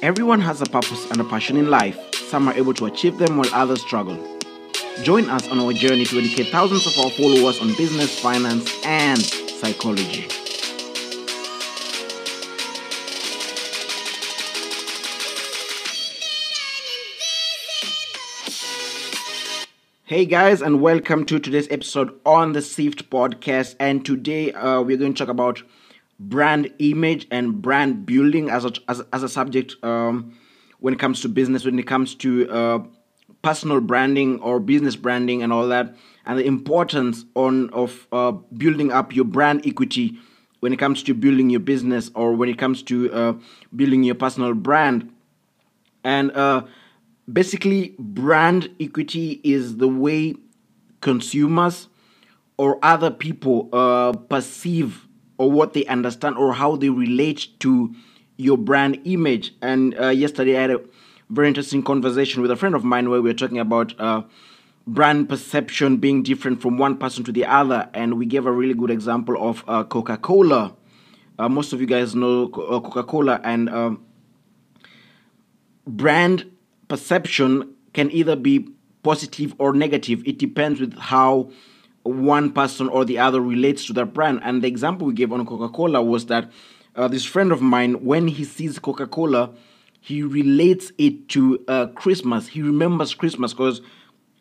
Everyone has a purpose and a passion in life. Some are able to achieve them while others struggle. Join us on our journey to educate thousands of our followers on business, finance, and psychology. Hey guys, and welcome to today's episode on the Sift podcast. And today uh, we're going to talk about brand image and brand building as a, as, as a subject um, when it comes to business, when it comes to uh, personal branding or business branding and all that, and the importance on of uh, building up your brand equity when it comes to building your business or when it comes to uh, building your personal brand. And uh, basically brand equity is the way consumers or other people uh, perceive or what they understand or how they relate to your brand image. And uh, yesterday i had a very interesting conversation with a friend of mine where we were talking about uh, brand perception being different from one person to the other. And we gave a really good example of uh, coca-cola. Uh, most of you guys know uh, coca-cola. And um, brand perception can either be positive or negative. It depends with how one person or the other relates to that brand. And the example we gave on Coca Cola was that uh, this friend of mine, when he sees Coca Cola, he relates it to uh, Christmas. He remembers Christmas because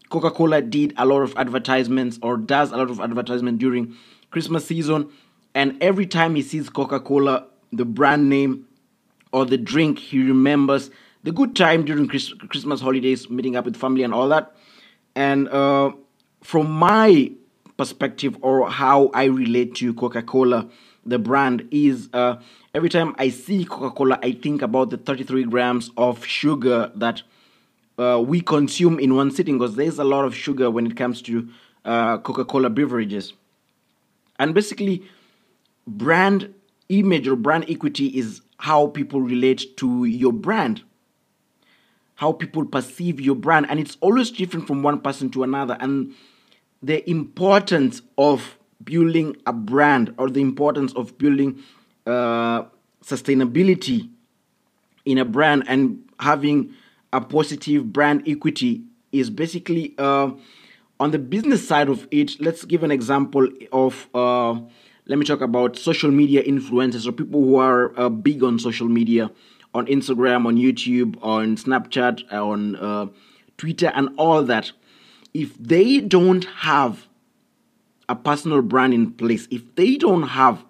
Coca Cola did a lot of advertisements or does a lot of advertisement during Christmas season. And every time he sees Coca Cola, the brand name or the drink, he remembers the good time during Chris- Christmas holidays, meeting up with family and all that. And uh, from my perspective or how I relate to Coca Cola, the brand is uh, every time I see Coca Cola, I think about the 33 grams of sugar that uh, we consume in one sitting because there's a lot of sugar when it comes to uh, Coca Cola beverages. And basically, brand image or brand equity is how people relate to your brand how people perceive your brand and it's always different from one person to another and the importance of building a brand or the importance of building uh, sustainability in a brand and having a positive brand equity is basically uh, on the business side of it let's give an example of uh, let me talk about social media influencers or people who are uh, big on social media on Instagram, on YouTube, on Snapchat, on uh, Twitter, and all that, if they don't have a personal brand in place, if they don't have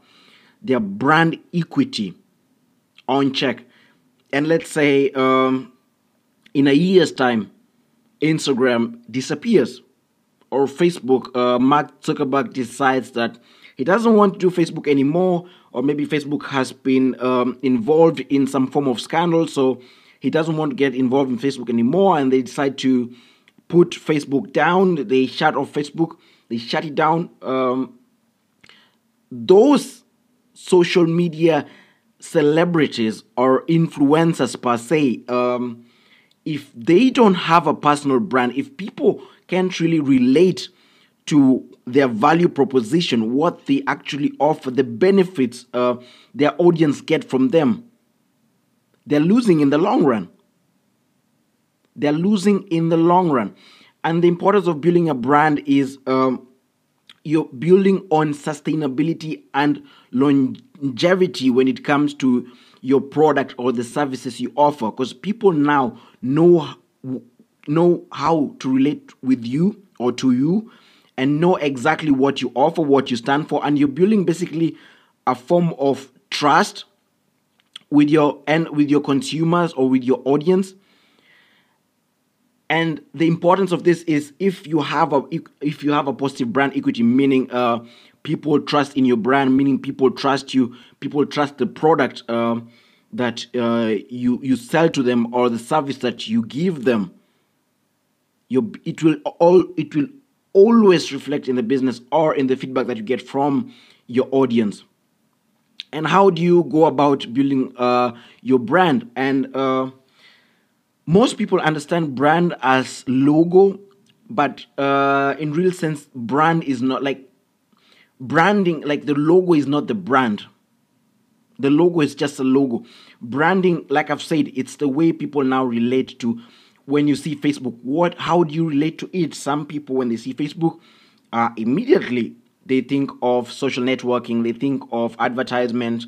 their brand equity on check, and let's say um, in a year's time, Instagram disappears, or Facebook, uh, Mark Zuckerberg decides that he doesn't want to do Facebook anymore, or maybe Facebook has been um, involved in some form of scandal, so he doesn't want to get involved in Facebook anymore, and they decide to put Facebook down. They shut off Facebook. They shut it down. Um, those social media celebrities or influencers per se, um, if they don't have a personal brand, if people can't really relate to their value proposition, what they actually offer, the benefits uh, their audience get from them, they're losing in the long run. They're losing in the long run. And the importance of building a brand is um, you're building on sustainability and longevity when it comes to your product or the services you offer because people now know know how to relate with you or to you and know exactly what you offer, what you stand for, and you're building basically a form of trust with your and with your consumers or with your audience. And the importance of this is if you have a if you have a positive brand equity, meaning uh, people trust in your brand, meaning people trust you, people trust the product uh, that uh, you you sell to them or the service that you give them. You it will all it will always reflect in the business or in the feedback that you get from your audience. And how do you go about building uh, your brand? And uh, most people understand brand as logo, but uh, in real sense, brand is not like branding. Like the logo is not the brand. The logo is just a logo. Branding, like I've said, it's the way people now relate to when you see Facebook. What? How do you relate to it? Some people, when they see Facebook, uh, immediately they think of social networking. They think of advertisement.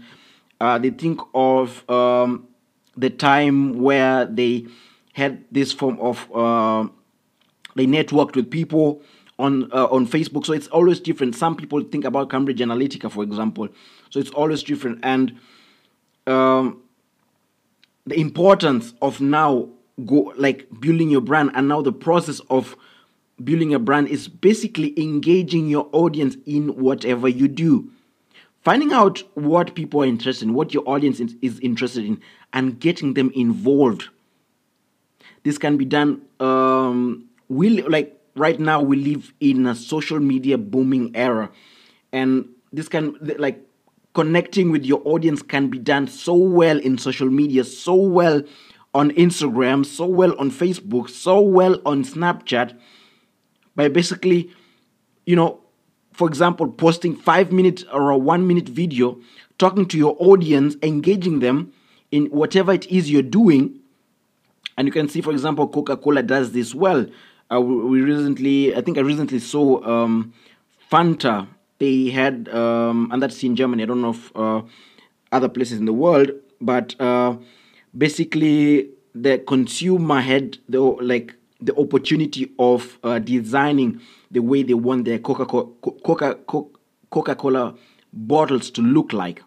Uh, they think of um, the time where they had this form of uh, they networked with people on uh, on Facebook. So it's always different. Some people think about Cambridge Analytica, for example. So it's always different, and um, the importance of now go like building your brand, and now the process of building a brand is basically engaging your audience in whatever you do. Finding out what people are interested in, what your audience is, is interested in, and getting them involved. This can be done. Um, will like right now we live in a social media booming era and this can like connecting with your audience can be done so well in social media so well on instagram so well on facebook so well on snapchat by basically you know for example posting 5 minute or a 1 minute video talking to your audience engaging them in whatever it is you're doing and you can see for example coca-cola does this well uh, we recently, I think I recently saw um, Fanta. They had, um, and that's in Germany. I don't know if uh, other places in the world, but uh, basically the consumer had the like the opportunity of uh, designing the way they want their Coca Coca Coca Cola bottles to look like.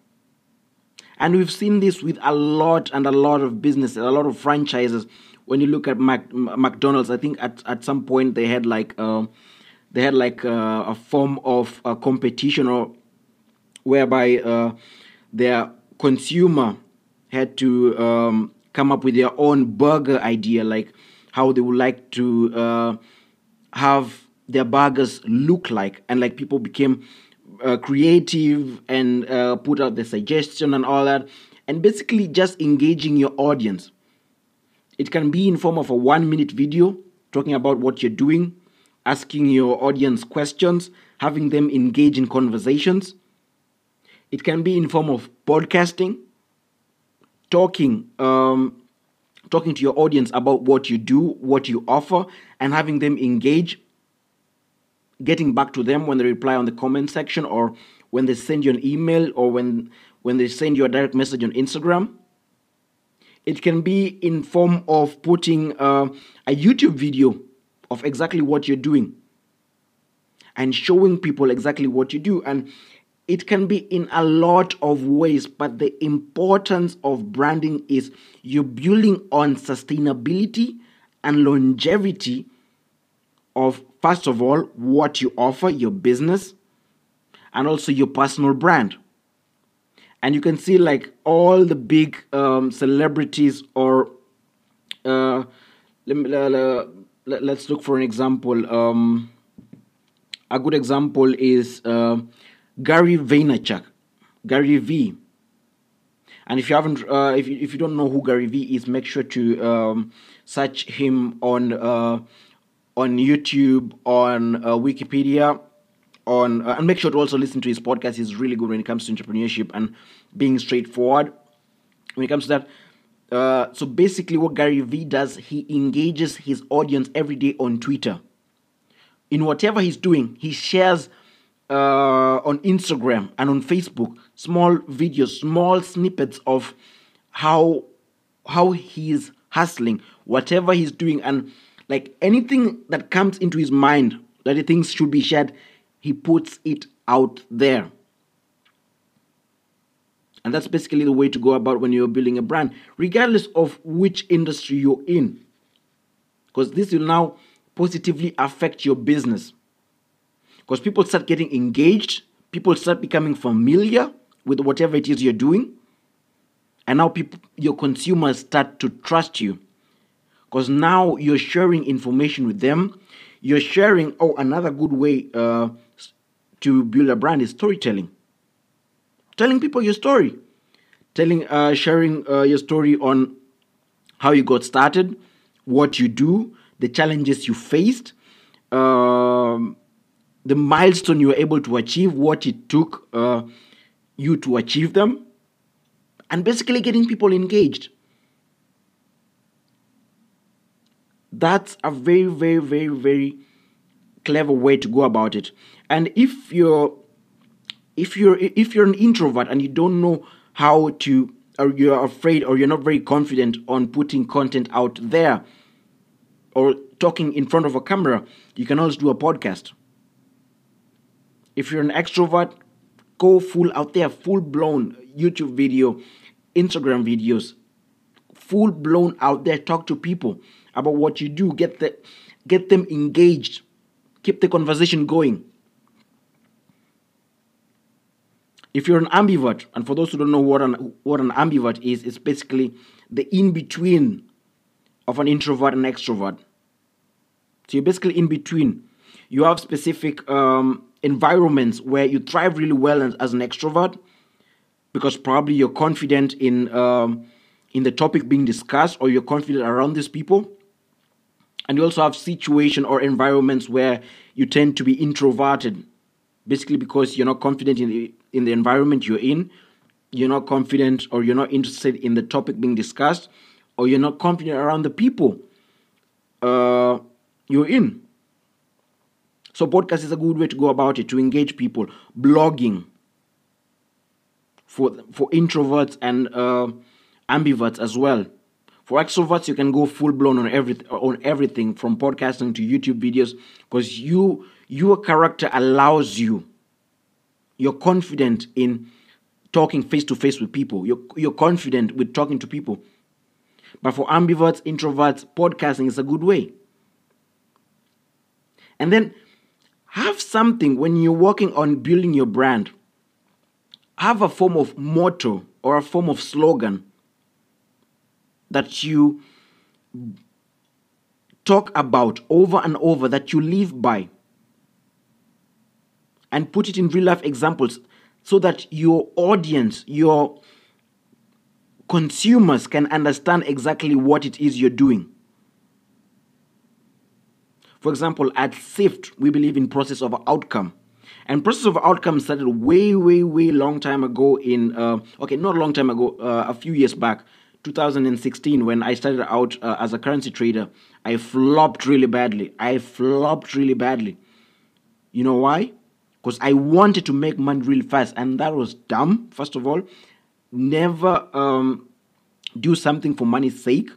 And we've seen this with a lot and a lot of businesses, a lot of franchises. When you look at Mac, McDonald's, I think at, at some point they had like uh, they had like uh, a form of a competition or whereby uh, their consumer had to um, come up with their own burger idea, like how they would like to uh, have their burgers look like, and like people became uh, creative and uh, put out the suggestion and all that, and basically just engaging your audience it can be in form of a one minute video talking about what you're doing, asking your audience questions, having them engage in conversations. It can be in form of podcasting, talking, um, talking to your audience about what you do, what you offer, and having them engage. Getting back to them when they reply on the comment section, or when they send you an email, or when when they send you a direct message on Instagram. It can be in form of putting uh, a youtube video of exactly what you're doing and showing people exactly what you do. And it can be in a lot of ways but the importance of branding is you're building on sustainability and longevity of first of all what you offer your business and also your personal brand. And you can see like all the big um, celebrities or uh, let, uh, us look for an example. Um, a good example is uh, gary vaynerchuk gary v. And if you haven't uh, if, you, if you don't know who gary v is make sure to um, search him on uh, on youtube on uh, wikipedia on uh, and make sure to also listen to his podcast. He's really good when it comes to entrepreneurship and being straightforward. When it comes to that, uh, so basically, what Gary Vee does, he engages his audience every day on Twitter. In whatever he's doing, he shares uh, on Instagram and on Facebook small videos, small snippets of how how he's hustling, whatever he's doing, and like anything that comes into his mind that he thinks should be shared, he puts it out there. And that's basically the way to go about when you're building a brand, regardless of which industry you're in. Because this will now positively affect your business. Because people start getting engaged, people start becoming familiar with whatever it is you're doing. And now people your consumers start to trust you. Because now you're sharing information with them. You're sharing, oh, another good way uh, to build a brand is storytelling. Telling people your story, telling, uh, sharing uh, your story on how you got started, what you do, the challenges you faced, um, the milestone you were able to achieve, what it took uh, you to achieve them, and basically getting people engaged. That's a very, very, very, very clever way to go about it. And if you're if you're if you're an introvert and you don't know how to or you're afraid or you're not very confident on putting content out there or talking in front of a camera, you can always do a podcast. If you're an extrovert, go full out there, full blown YouTube video, Instagram videos, full blown out there. Talk to people about what you do. Get the get them engaged. Keep the conversation going. If you're an ambivert, and for those who don't know what an what an ambivert is, it's basically the in between of an introvert and extrovert. So you're basically in between. You have specific um, environments where you thrive really well as, as, an extrovert because probably you're confident in um, in the topic being discussed or you're confident around these people. And you also have situation or environments where you tend to be introverted, basically because you're not confident in the in the environment you're in, you're not confident or you're not interested in the topic being discussed, or you're not confident around the people uh, you're in. So podcast is a good way to go about it to engage people. Blogging for for introverts and uh, ambiverts as well. For extroverts, you can go full blown on everything on everything from podcasting to YouTube videos because you your character allows you. You're confident in talking face to face with people. You're you're confident with talking to people. But for ambiverts, introverts, podcasting is a good way. And then have something when you're working on building your brand. Have a form of motto or a form of slogan that you talk about over and over, that you live by, and put it in real life examples so that your audience, your consumers can understand exactly what it is you're doing. For example, at SIFT, we believe in process of outcome. And process of outcome started way, way, way long time ago in, uh, okay, not a long time ago, uh, a few years back, 2016, when I started out uh, as a currency trader. I flopped really badly. I flopped really badly. You know why? Because I wanted to make money really fast, and that was dumb, first of all. Never um, do something for money's sake.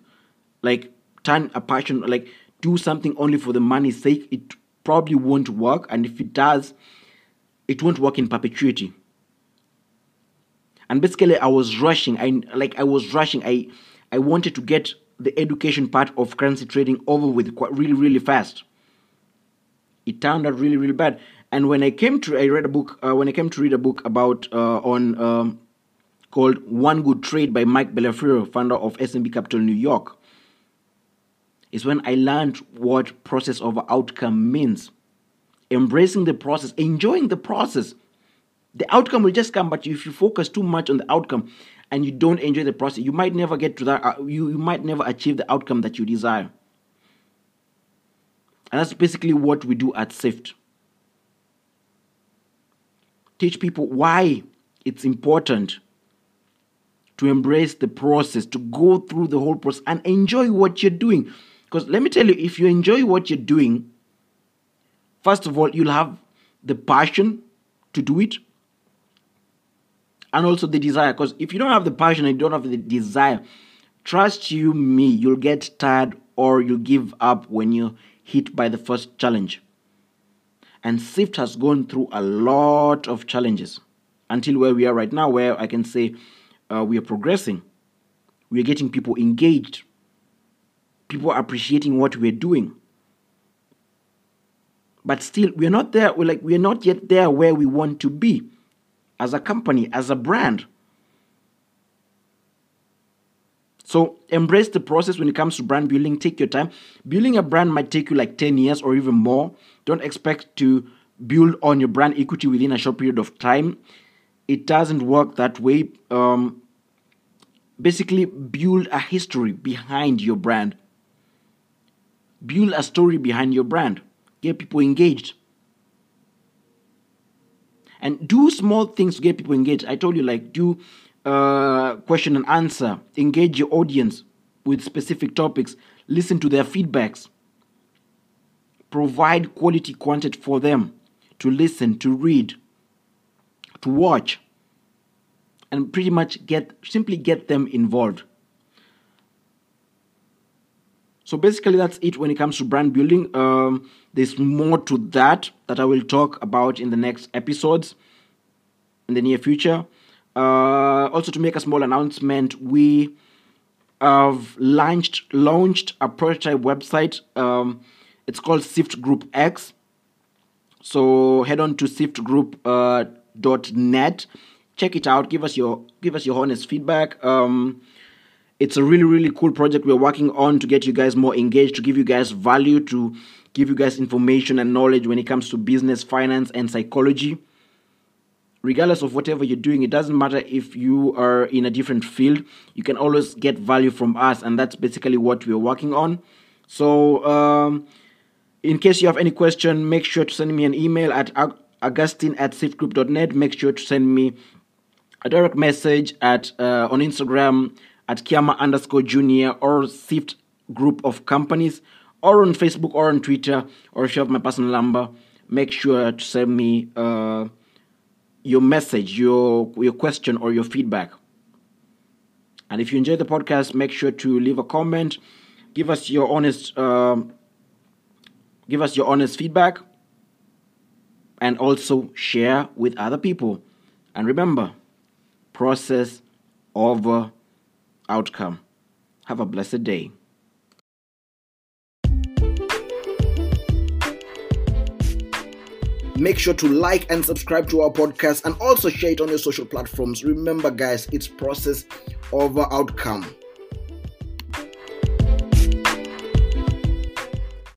Like, turn a passion, like, do something only for the money's sake, it probably won't work. And if it does, it won't work in perpetuity. And basically, I was rushing. I like I was rushing. I I wanted to get the education part of currency trading over with quite really really fast. It turned out really really bad. And when I came to, I read a book. Uh, when I came to read a book about uh, on um, called One Good Trade by Mike Bellafiore, founder of SMB Capital New York is when I learned what process over outcome means. Embracing the process, enjoying the process. The outcome will just come, but if you focus too much on the outcome and you don't enjoy the process, you might never get to that, uh, you, you might never achieve the outcome that you desire. And that's basically what we do at SIFT. Teach people why it's important to embrace the process, to go through the whole process and enjoy what you're doing. Because let me tell you, if you enjoy what you're doing, first of all, you'll have the passion to do it and also the desire. Because if you don't have the passion and you don't have the desire, trust you me, you'll get tired or you'll give up when you're hit by the first challenge. And SIFT has gone through a lot of challenges until where we are right now, where I can say uh, we are progressing. We are getting people engaged people appreciating what we're doing. But still, we're not there, we're like we're not yet there where we want to be as a company, as a brand. So embrace the process when it comes to brand building. Take your time. Building a brand might take you like 10 years or even more. Don't expect to build on your brand equity within a short period of time. It doesn't work that way. Um, basically, build a history behind your brand. Build a story behind your brand. Get people engaged. And do small things to get people engaged. I told you, like, do uh, question and answer, engage your audience with specific topics, listen to their feedbacks, provide quality content for them to listen, to read, to watch, and pretty much get simply get them involved. So basically, that's it when it comes to brand building. Um, there's more to that that I will talk about in the next episodes in the near future. Uh, also, to make a small announcement, we have launched launched a prototype website. Um, it's called Sift Group X. So head on to siftgroup.net, uh, check it out. Give us your give us your honest feedback. Um, it's a really really cool project we're working on to get you guys more engaged, to give you guys value, to give you guys information and knowledge when it comes to business, finance, and psychology regardless of whatever you're doing, it doesn't matter if you are in a different field, you can always get value from us, and that's basically what we're working on. So, um, in case you have any question, make sure to send me an email at augustine at siftgroup.net. Make sure to send me a direct message at uh, on Instagram at Kiama underscore junior or Sift group of companies or on Facebook or on Twitter or if you have my personal number, make sure to send me uh, your message, your your question or your feedback. And if you enjoy the podcast, make sure to leave a comment, give us your honest um, give us your honest feedback, and also share with other people. And remember, process over outcome. Have a blessed day. Make sure to like and subscribe to our podcast and also share it on your social platforms. Remember, guys, it's process over outcome.